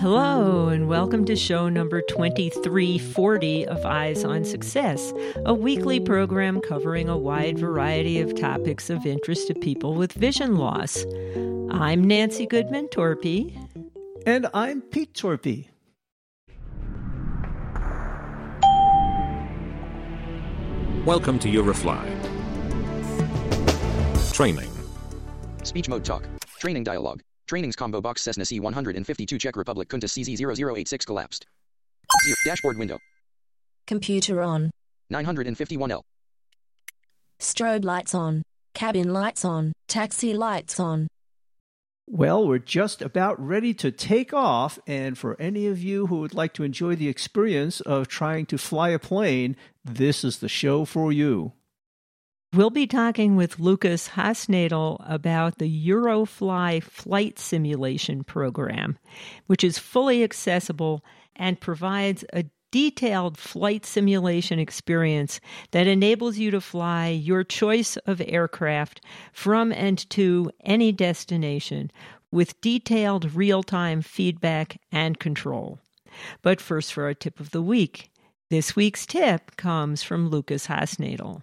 Hello, and welcome to show number 2340 of Eyes on Success, a weekly program covering a wide variety of topics of interest to people with vision loss. I'm Nancy Goodman Torpey. And I'm Pete Torpey. Welcome to Eurofly. Training. Speech mode talk. Training dialogue. Trainings combo box Cessna C152 Czech Republic Kunta CZ0086 collapsed. Zero. Dashboard window. Computer on. 951L. Strobe lights on. Cabin lights on. Taxi lights on. Well, we're just about ready to take off, and for any of you who would like to enjoy the experience of trying to fly a plane, this is the show for you. We'll be talking with Lukas Hosnedl about the Eurofly flight simulation program, which is fully accessible and provides a detailed flight simulation experience that enables you to fly your choice of aircraft from and to any destination with detailed real time feedback and control. But first, for our tip of the week. This week's tip comes from Lukas Hosnedl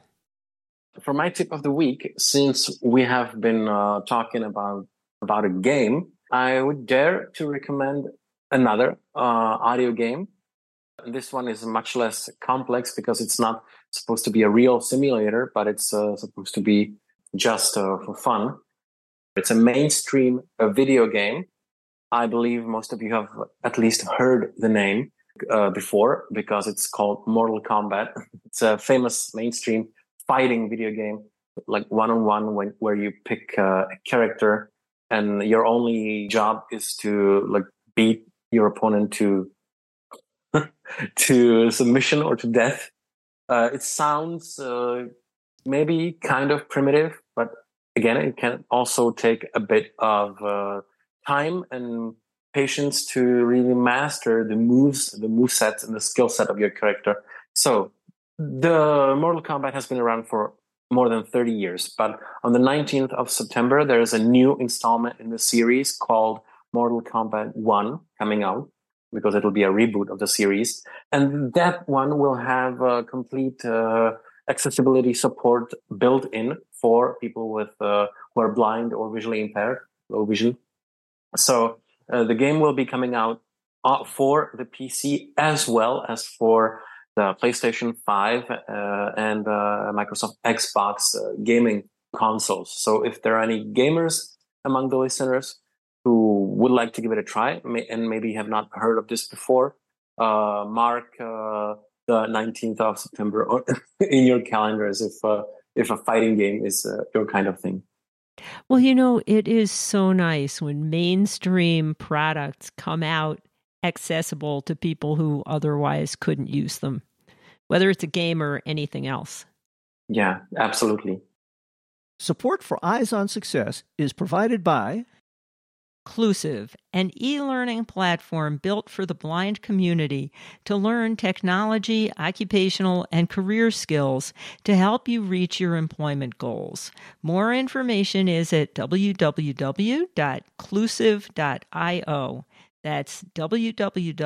for my tip of the week, since we have been uh, talking about about a game, I would dare to recommend another uh, audio game. This one is much less complex because it's not supposed to be a real simulator, but it's uh, supposed to be just uh, for fun. It's a mainstream uh, video game. I believe most of you have at least heard the name uh, before because it's called Mortal Kombat. It's a famous mainstream fighting video game, like one on one, where you pick uh, a character and your only job is to like beat your opponent to to submission or to death. Uh, it sounds uh, maybe kind of primitive, but again, it can also take a bit of uh, time and patience to really master the moves, the move sets, and the skill set of your character. So the Mortal Kombat has been around for more than 30 years, but on the 19th of September, there is a new installment in the series called Mortal Kombat 1 coming out because it'll be a reboot of the series. And that one will have a complete uh, accessibility support built in for people with uh, who are blind or visually impaired, low vision. So uh, the game will be coming out uh, for the PC as well as for the PlayStation 5 uh, and uh, Microsoft Xbox uh, gaming consoles. So if there are any gamers among the listeners who would like to give it a try and maybe have not heard of this before, uh, mark uh, the 19th of September in your calendars if uh, if a fighting game is your kind of thing. Well, you know, it is so nice when mainstream products come out accessible to people who otherwise couldn't use them, whether it's a game or anything else. Yeah, absolutely. Support for Eyes on Success is provided by Clusiv, an e learning platform built for the blind community to learn technology, occupational, and career skills to help you reach your employment goals. More information is at www.clusiv.io. That's www.clusiv.io.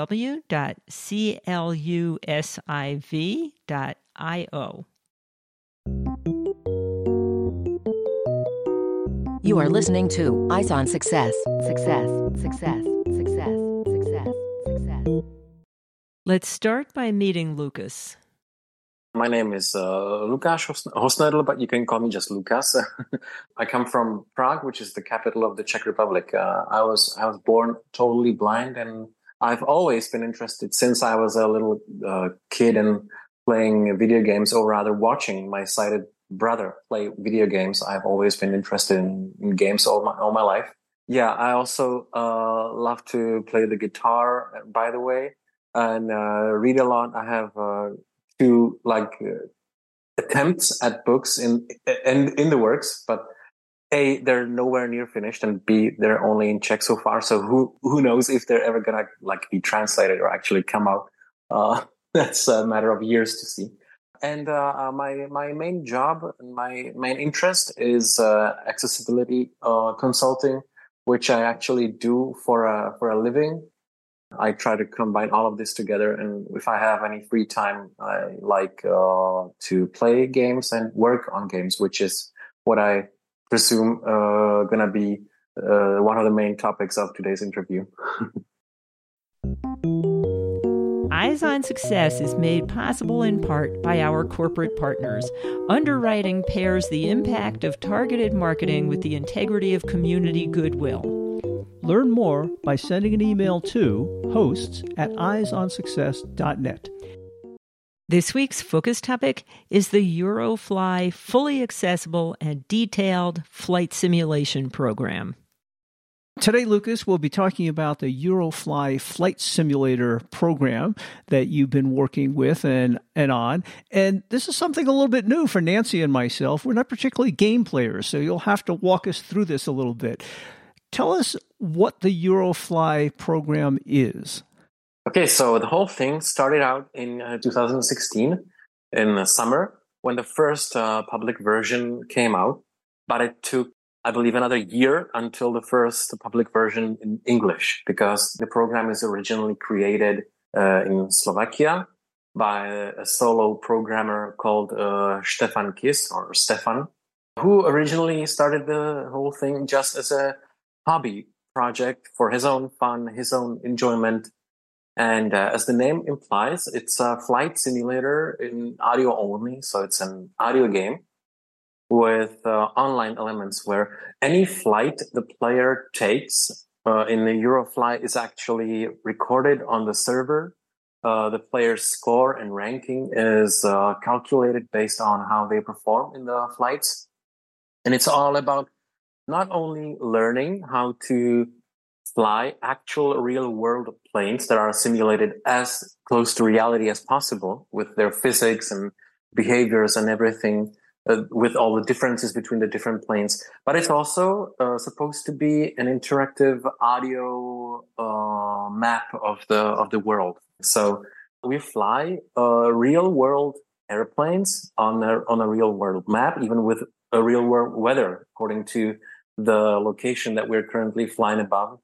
You are listening to Eyes on Success. Success, success, success, success, success. Let's start by meeting Lukas. My name is uh, Lukáš Hosnedl, but you can call me just Lukas. I come from Prague, which is the capital of the Czech Republic. Uh, I was I was born totally blind, and I've always been interested since I was a little uh, kid in playing video games, or rather watching my sighted brother play video games. I've always been interested in, in games all my all my life. Yeah, I also uh, love to play the guitar. By the way, and uh, read a lot. I have uh, to like uh, attempts at books in in in the works, but a they're nowhere near finished, and b they're only in Czech so far. So who who knows if they're ever gonna like be translated or actually come out? Uh, that's a matter of years to see. And uh, uh my my main job, my main interest is uh, accessibility uh, consulting which I actually do for a for a living. I try to combine all of this together, and if I have any free time, I like uh, to play games and work on games, which is what I presume uh, gonna be uh, one of the main topics of today's interview. Eyes on Success is made possible in part by our corporate partners. Underwriting pairs the impact of targeted marketing with the integrity of community goodwill. Learn more by sending an email to hosts at eyesonsuccess.net. This week's focus topic is the Eurofly fully accessible and detailed flight simulation program. Today, Lukas, we'll be talking about the Eurofly flight simulator program that you've been working with and, and on. And this is something a little bit new for Nancy and myself. We're not particularly game players, so you'll have to walk us through this a little bit. Tell us what the Eurofly program is. Okay, so the whole thing started out in uh, 2016 in the summer when the first uh, public version came out, but it took I believe, another year until the first public version in English, because the program is originally created uh, in Slovakia by a solo programmer called uh, Stefan Kiss or Stefan, who originally started the whole thing just as a hobby project for his own fun, his own enjoyment. And uh, as the name implies, it's a flight simulator in audio only. So it's an audio game with uh, online elements where any flight the player takes uh, in the Eurofly is actually recorded on the server. Uh, the player's score and ranking is uh, calculated based on how they perform in the flights. And it's all about not only learning how to fly actual real world planes that are simulated as close to reality as possible with their physics and behaviors and everything uh, with all the differences between the different planes. But it's also uh, supposed to be an interactive audio uh, map of the of the world. So we fly uh, real world airplanes on a on a real world map, even with a real world weather, according to the location that we're currently flying above,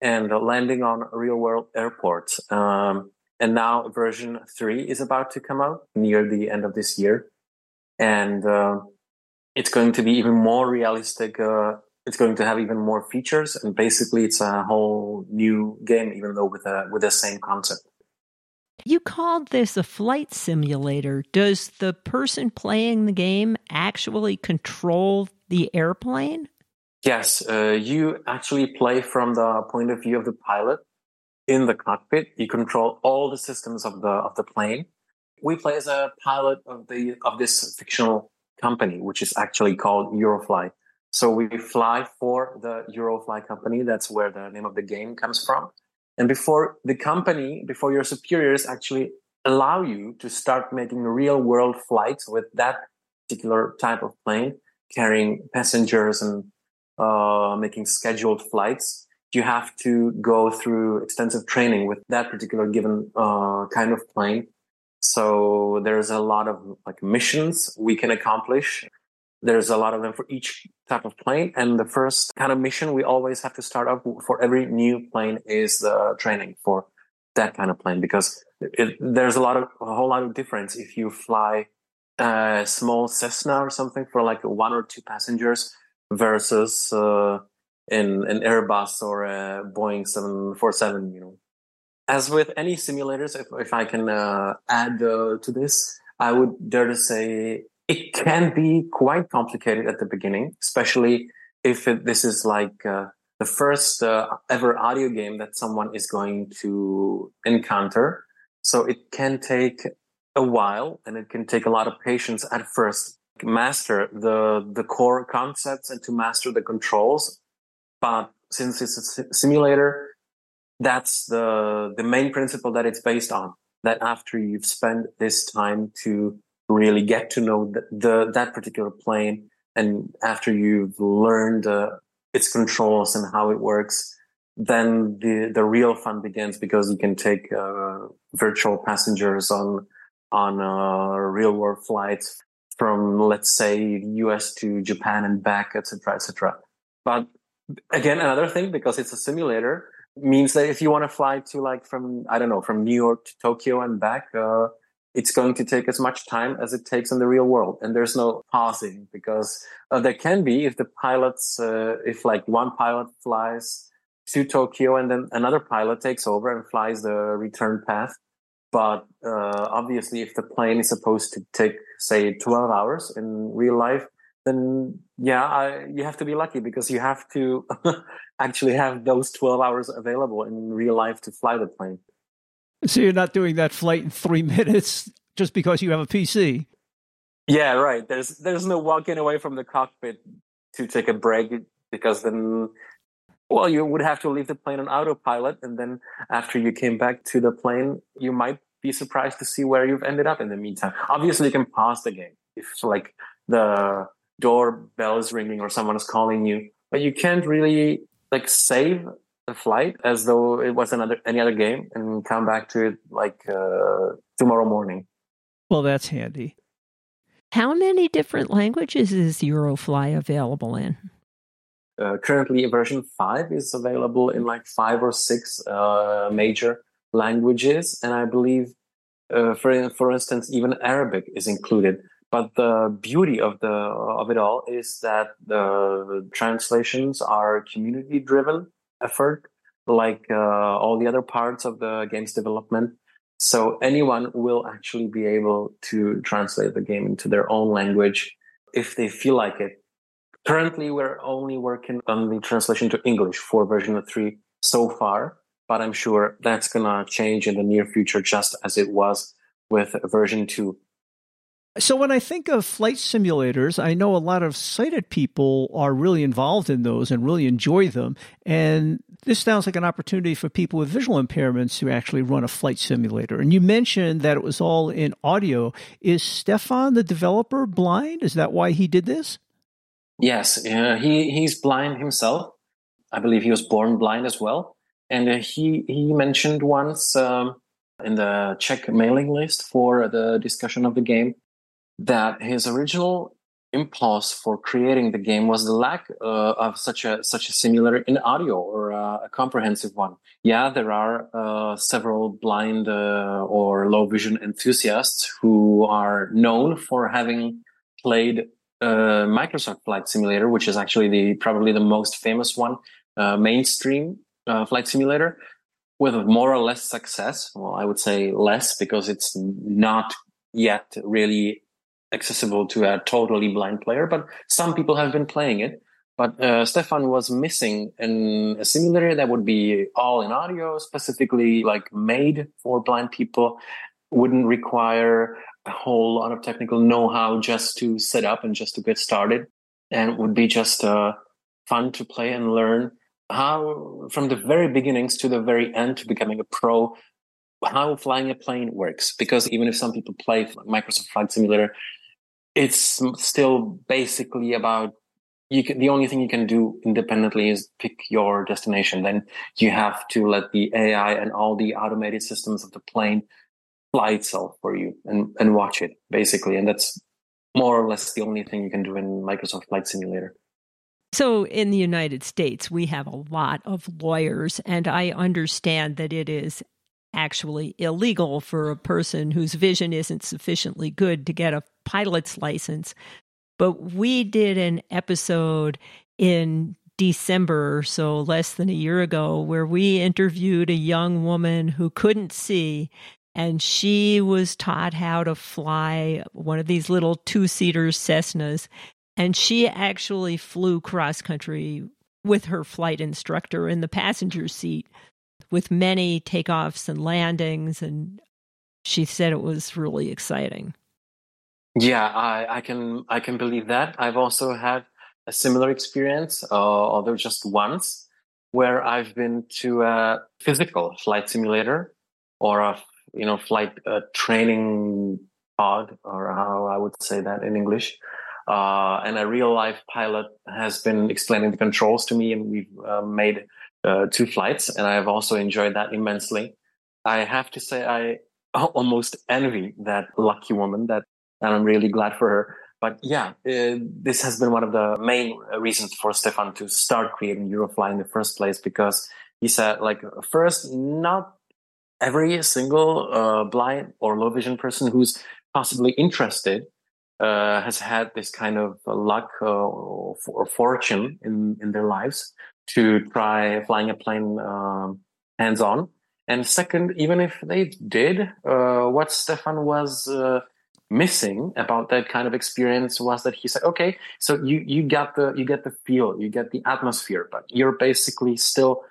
and landing on real world airports. Um, and now version three is about to come out near the end of this year and uh, it's going to be even more realistic. Uh, it's going to have even more features, and basically, it's a whole new game, even though with a with the same concept. You called this a flight simulator. Does the person playing the game actually control the airplane? Yes, uh, you actually play from the point of view of the pilot in the cockpit. You control all the systems of the of the plane, we play as a pilot of the of this fictional company, which is actually called Eurofly. So we fly for the Eurofly company. That's where the name of the game comes from. And before the company, before your superiors actually allow you to start making real world flights with that particular type of plane, carrying passengers and uh, making scheduled flights, you have to go through extensive training with that particular given uh, kind of plane so there's a lot of like missions we can accomplish. There's a lot of them for each type of plane. And the first kind of mission we always have to start up for every new plane is the training for that kind of plane because it, there's a lot of a whole lot of difference if you fly a small Cessna or something for like one or two passengers versus uh, in an Airbus or a Boeing 747, you know, as with any simulators, if, if I can uh, add uh, to this, I would dare to say it can be quite complicated at the beginning, especially if it, this is like uh, the first uh, ever audio game that someone is going to encounter. So it can take a while and it can take a lot of patience at first master the the core concepts and to master the controls. But since it's a simulator, that's the the main principle that it's based on that after you've spent this time to really get to know the, the that particular plane and after you've learned uh, its controls and how it works then the the real fun begins because you can take uh, virtual passengers on on uh, real world flights from let's say US to Japan and back etc etc but again, another thing because it's a simulator means that if you want to fly to like from I don't know from New York to Tokyo and back, uh, it's going to take as much time as it takes in the real world, and there's no pausing because uh, there can be if the pilots uh, if like one pilot flies to Tokyo and then another pilot takes over and flies the return path. But uh, obviously, if the plane is supposed to take say 12 hours in real life, then yeah, I, you have to be lucky because you have to actually have those 12 hours available in real life to fly the plane. So you're not doing that flight in three minutes just because you have a PC. Yeah, right. There's there's no walking away from the cockpit to take a break because then well you would have to leave the plane on autopilot and then after you came back to the plane you might be surprised to see where you've ended up in the meantime. Obviously you can pause the game if like the doorbell is ringing or someone is calling you, but you can't really like save the flight as though it was another any other game and come back to it like uh, tomorrow morning. Well, that's handy. How many different languages is Eurofly available in? Uh, currently, version five is available in like five or six uh, major languages, and I believe, uh, for for instance, even Arabic is included. But the beauty of the of it all is that the translations are community driven effort, like uh, all the other parts of the game's development. So anyone will actually be able to translate the game into their own language if they feel like it. Currently, we're only working on the translation to English for version 3 so far, but I'm sure that's going to change in the near future, just as it was with version 2. So when I think of flight simulators, I know a lot of sighted people are really involved in those and really enjoy them. And this sounds like an opportunity for people with visual impairments to actually run a flight simulator. And you mentioned that it was all in audio. Is Stefan, the developer, blind? Is that why he did this? Yes, uh, he he's blind himself. I believe he was born blind as well. And uh, he he mentioned once um, in the Czech mailing list for the discussion of the game that his original impulse for creating the game was the lack uh, of such a such a simulator in audio or uh, a comprehensive one. Yeah, there are uh, several blind uh, or low vision enthusiasts who are known for having played uh, Microsoft Flight Simulator, which is actually the probably the most famous one, uh, mainstream flight simulator, with more or less success. Well, I would say less because it's not yet really accessible to a totally blind player, but some people have been playing it. But uh, Stefan was missing an, a simulator that would be all in audio, specifically like made for blind people, wouldn't require a whole lot of technical know-how just to set up and just to get started, and would be just uh, fun to play and learn how, from the very beginnings to the very end, to becoming a pro how flying a plane works because even if some people play Microsoft Flight Simulator, it's still basically about you can, the only thing you can do independently is pick your destination. Then you have to let the AI and all the automated systems of the plane fly itself for you and, and watch it basically. And that's more or less the only thing you can do in Microsoft Flight Simulator. So, in the United States, we have a lot of lawyers, and I understand that it is actually illegal for a person whose vision isn't sufficiently good to get a pilot's license. But we did an episode in December, so less than a year ago, where we interviewed a young woman who couldn't see and she was taught how to fly one of these little two seater Cessnas. And she actually flew cross country with her flight instructor in the passenger seat with many takeoffs and landings. And she said it was really exciting. Yeah, I, I can I can believe that. I've also had a similar experience, uh, although just once, where I've been to a physical flight simulator or a you know flight uh, training pod, or how I would say that in English. Uh, and a real life pilot has been explaining the controls to me, and we've uh, made uh, two flights, and I have also enjoyed that immensely. I have to say, I almost envy that lucky woman that, and I'm really glad for her But yeah, uh, this has been one of the main reasons for Stefan to start creating Eurofly in the first place because he said, like, first, not every single uh, blind or low vision person who's possibly interested uh, has had this kind of luck uh, or fortune in, in their lives to try flying a plane um, hands on. And second, even if they did, uh, what Stefan was uh, missing about that kind of experience was that he said, "Okay, so you you get the you get the feel, you get the atmosphere, but you're basically still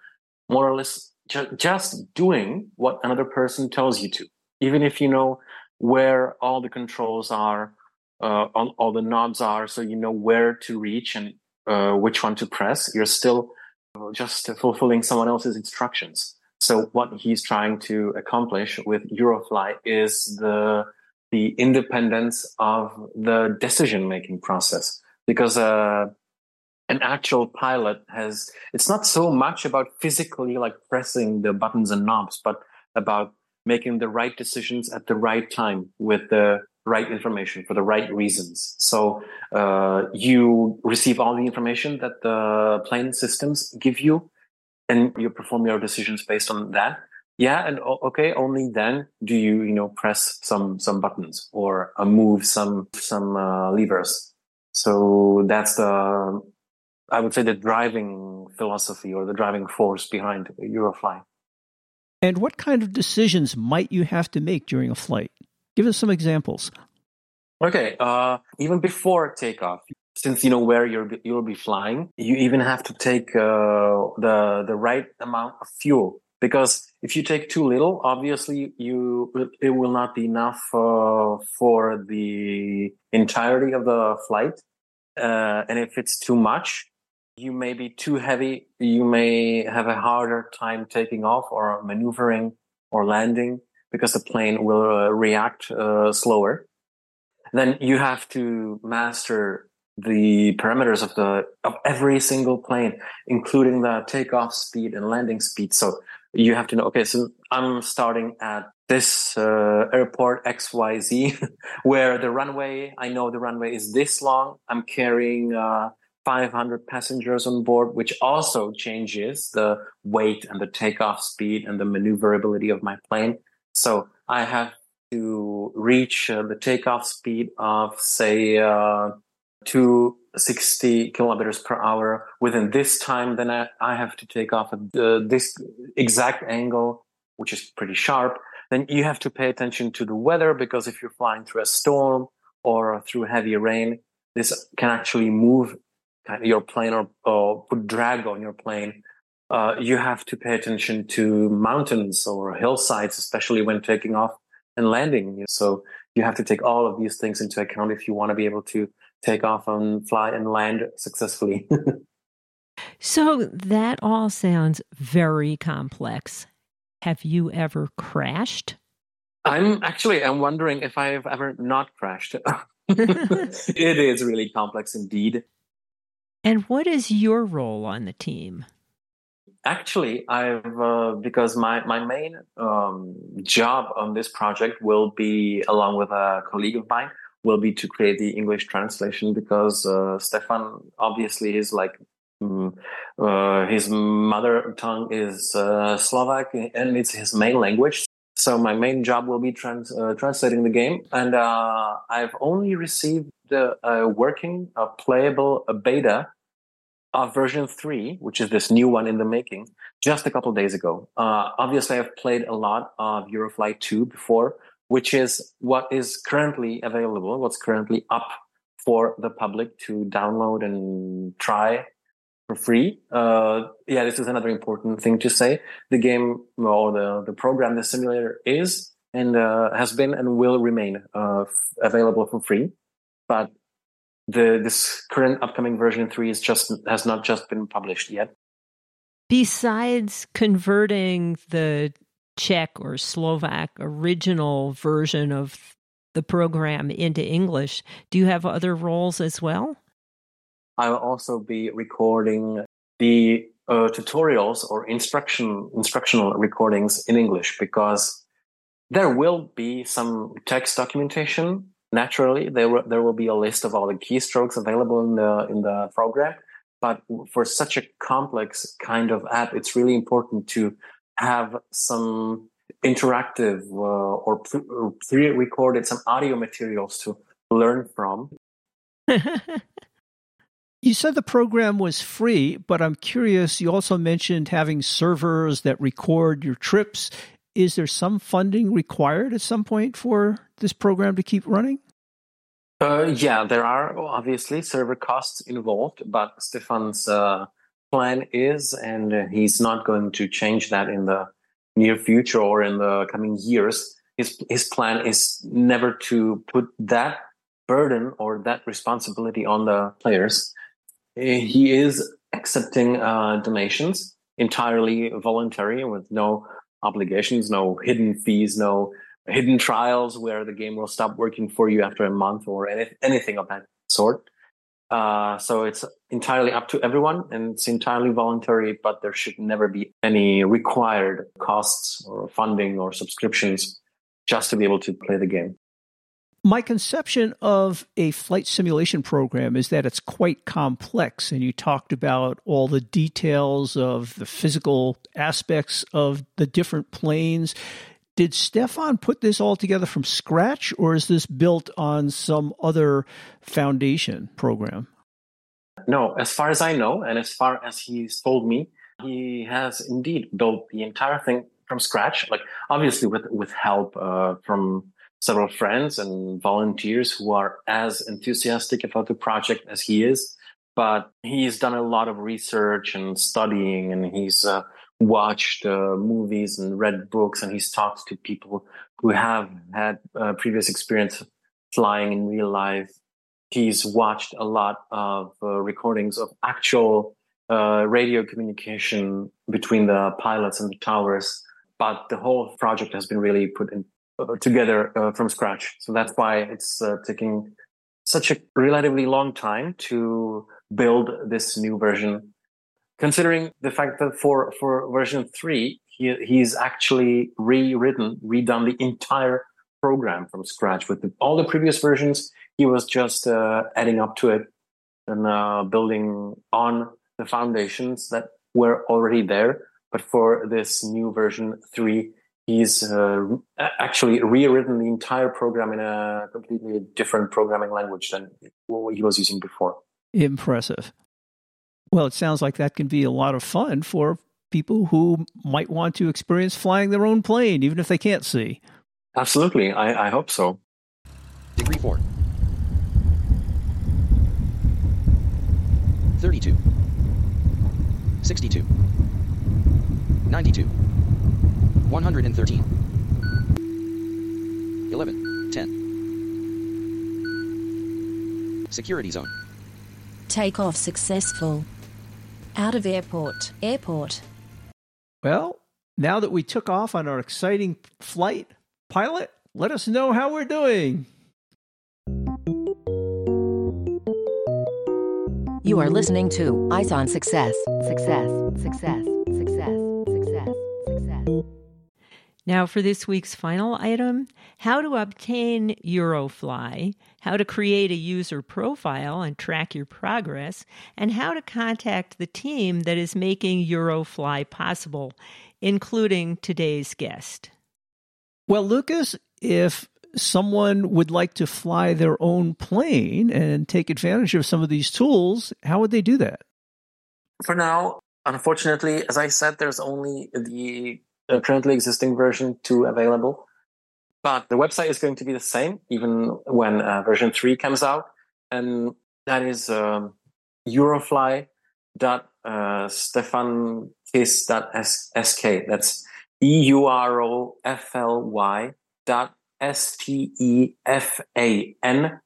more or less ju- just doing what another person tells you to, even if you know where all the controls are, uh, all, all the knobs are, so you know where to reach and uh, which one to press. You're still just fulfilling someone else's instructions." So what he's trying to accomplish with Eurofly is the the independence of the decision making process because uh, an actual pilot has it's not so much about physically like pressing the buttons and knobs but about making the right decisions at the right time with the right information for the right reasons. So uh, you receive all the information that the plane systems give you and you perform your decisions based on that. Yeah and okay only then do you you know press some some buttons or uh, move some some uh, levers. So that's the i would say the driving philosophy or the driving force behind eurofly and what kind of decisions might you have to make during a flight? Give us some examples. Okay uh, even before takeoff since you know where you're you'll be flying you even have to take uh, the the right amount of fuel. Because if you take too little, obviously you it will not be enough uh, for the entirety of the flight. Uh, and if it's too much, you may be too heavy. You may have a harder time taking off or maneuvering or landing because the plane will uh, react uh, slower. Then you have to master the parameters of the of every single plane, including the takeoff speed and landing speed. So you have to know, okay, so I'm starting at this uh, airport XYZ, where the runway, I know the runway is this long. I'm carrying uh, 500 passengers on board, which also changes the weight and the takeoff speed and the maneuverability of my plane. So I have to reach uh, the takeoff speed of, say, uh, 260 kilometers per hour within this time, then I, I have to take off at uh, this exact angle, which is pretty sharp. Then you have to pay attention to the weather because if you're flying through a storm or through heavy rain, this can actually move your plane or, or put drag on your plane. Uh, you have to pay attention to mountains or hillsides, especially when taking off and landing. So you have to take all of these things into account if you want to be able to take off and fly and land successfully. so that all sounds very complex. Have you ever crashed? I'm actually I'm wondering if I've ever not crashed. it is really complex indeed. And what is your role on the team? Actually, I've uh, because my my main um, job on this project will be along with a colleague of mine will be to create the English translation because uh, Stefan obviously is like mm, uh, his mother tongue is uh, Slovak and it's his main language. So my main job will be trans- uh, translating the game, and uh, I've only received the working, a playable beta of version three, which is this new one in the making, just a couple days ago. Uh, obviously, I've played a lot of Eurofly 2 before, which is what is currently available, what's currently up for the public to download and try for free. Uh, yeah, this is another important thing to say. The game or the, the program, the simulator is and uh, has been and will remain uh, available for free. But the this current upcoming version three is just has not just been published yet. Besides converting the Czech or Slovak original version of the program into English, do you have other roles as well? I will also be recording the uh, tutorials or instruction instructional recordings in English because there will be some text documentation naturally there will, there will be a list of all the keystrokes available in the in the program. But for such a complex kind of app, it's really important to have some interactive uh, or pre-recorded some audio materials to learn from. you said the program was free, but I'm curious. You also mentioned having servers that record your trips. Is there some funding required at some point for this program to keep running? Uh, yeah, there are obviously server costs involved, but Stefan's uh, plan is, and he's not going to change that in the near future or in the coming years. His his plan is never to put that burden or that responsibility on the players. He is accepting uh, donations entirely voluntary with no obligations, no hidden fees, no hidden trials where the game will stop working for you after a month or any, anything of that sort. Uh, so it's entirely up to everyone and it's entirely voluntary, but there should never be any required costs or funding or subscriptions just to be able to play the game. My conception of a flight simulation program is that it's quite complex, and you talked about all the details of the physical aspects of the different planes. Did Stefan put this all together from scratch, or is this built on some other foundation program? No, as far as I know, and as far as he's told me, he has indeed built the entire thing from scratch. Like obviously with with help uh, from several friends and volunteers who are as enthusiastic about the project as he is. But he's done a lot of research and studying, and he's uh, watched uh, movies and read books, and he's talked to people who have had uh, previous experience flying in real life. He's watched a lot of uh, recordings of actual uh, radio communication between the pilots and the towers. But the whole project has been really put in, together uh, from scratch. So that's why it's uh, taking such a relatively long time to build this new version. Considering the fact that for, for version three, he, he's actually rewritten, redone the entire program from scratch with the, all the previous versions. He was just uh, adding up to it and uh, building on the foundations that were already there. But for this new version three, he's uh, actually rewritten the entire program in a completely different programming language than what he was using before. Impressive. Well, it sounds like that can be a lot of fun for people who might want to experience flying their own plane, even if they can't see. Absolutely. I, I hope so. Degree 4. 32. 62. 92. 113. 11. 10. Security zone. Takeoff successful. Out of airport. Airport. Well, now that we took off on our exciting flight, pilot, let us know how we're doing. You are listening to Eyes on Success. Success. Success. Success. Now, for this week's final item how to obtain Eurofly, how to create a user profile and track your progress, and how to contact the team that is making Eurofly possible, including today's guest. Well, Lukas, if someone would like to fly their own plane and take advantage of some of these tools, how would they do that? For now, unfortunately, as I said, there's only the currently existing version 2 available. But the website is going to be the same even when uh, version 3 comes out. And that is um, eurofly.stefankiss.sk. Uh, That's E U R O F L Y dot S T E F A N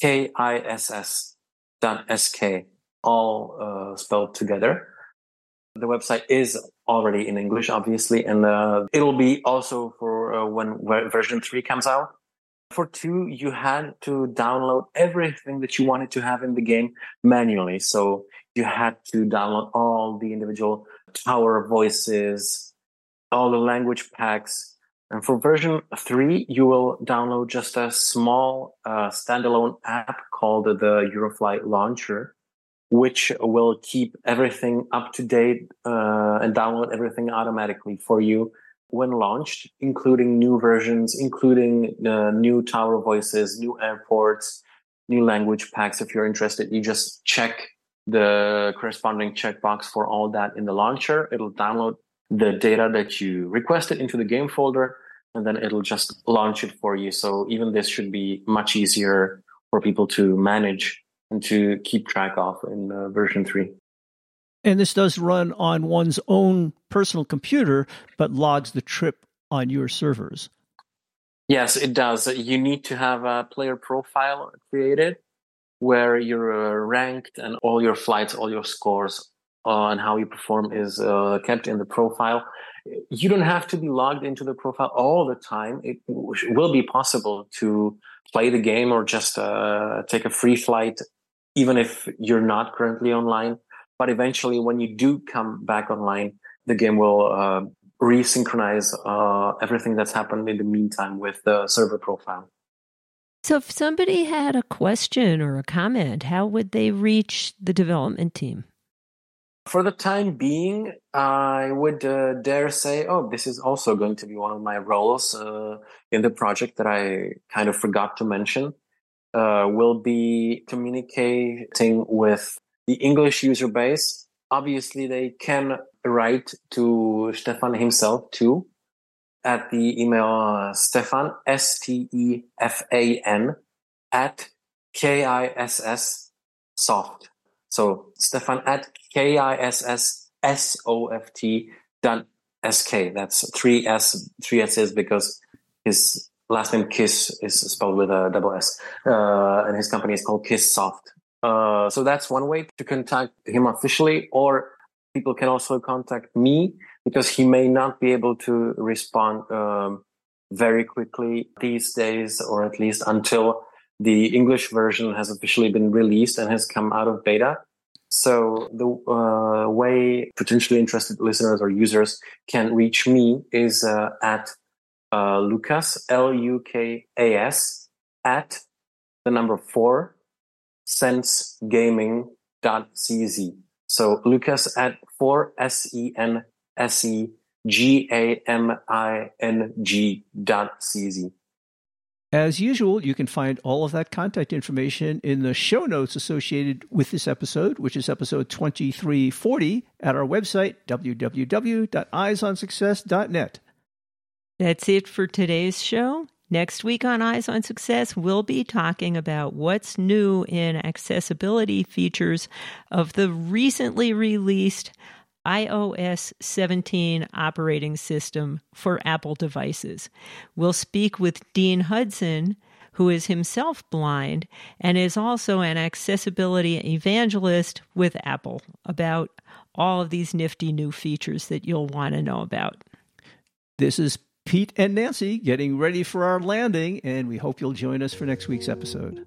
K I S S dot S K, all uh, spelled together. The website is already in English, obviously, and uh, it'll be also for uh, when version three comes out. For two, you had to download everything that you wanted to have in the game manually. So you had to download all the individual tower voices, all the language packs, And for version three, you will download just a small uh, standalone app called the Eurofly Launcher, which will keep everything up to date uh, and download everything automatically for you when launched, including new versions, including uh, new tower voices, new airports, new language packs. If you're interested, you just check the corresponding checkbox for all that in the launcher. It'll download the data that you requested into the game folder, and then it'll just launch it for you. So even this should be much easier for people to manage and to keep track of in uh, version 3. And this does run on one's own personal computer, but logs the trip on your servers. Yes, it does. You need to have a player profile created where you're uh, ranked and all your flights, all your scores, uh, and how you perform is uh, kept in the profile. You don't have to be logged into the profile all the time. It will be possible to play the game or just uh, take a free flight, even if you're not currently online. But eventually, when you do come back online, the game will uh, resynchronize uh, everything that's happened in the meantime with the server profile. So, if somebody had a question or a comment, how would they reach the development team? For the time being, I would uh, dare say, oh, this is also going to be one of my roles uh, in the project that I kind of forgot to mention. Uh, will be communicating with the English user base. Obviously, they can write to Stefan himself too at the email uh, Stefan, S T E F A N, at K I S S soft. So Stefan at K I S S S O F T dot S K. That's three S, three S's because his last name Kiss is spelled with a double S. Uh, and his company is called Kiss Soft. Uh, so that's one way to contact him officially, or people can also contact me because he may not be able to respond um, very quickly these days, or at least until the English version has officially been released and has come out of beta. So the uh, way potentially interested listeners or users can reach me is uh, at uh, Lukas L U K A S at the number four sensegaming.cz. So Lukas at four S E N S E G A M I N G dot C Z. As usual, you can find all of that contact information in the show notes associated with this episode, which is episode 2340 at our website, www.eyesonsuccess.net. That's it for today's show. Next week on Eyes on Success, we'll be talking about what's new in accessibility features of the recently released iOS 17 operating system for Apple devices. We'll speak with Dean Hudson, who is himself blind and is also an accessibility evangelist with Apple, about all of these nifty new features that you'll want to know about. This is Pete and Nancy getting ready for our landing, and we hope you'll join us for next week's episode.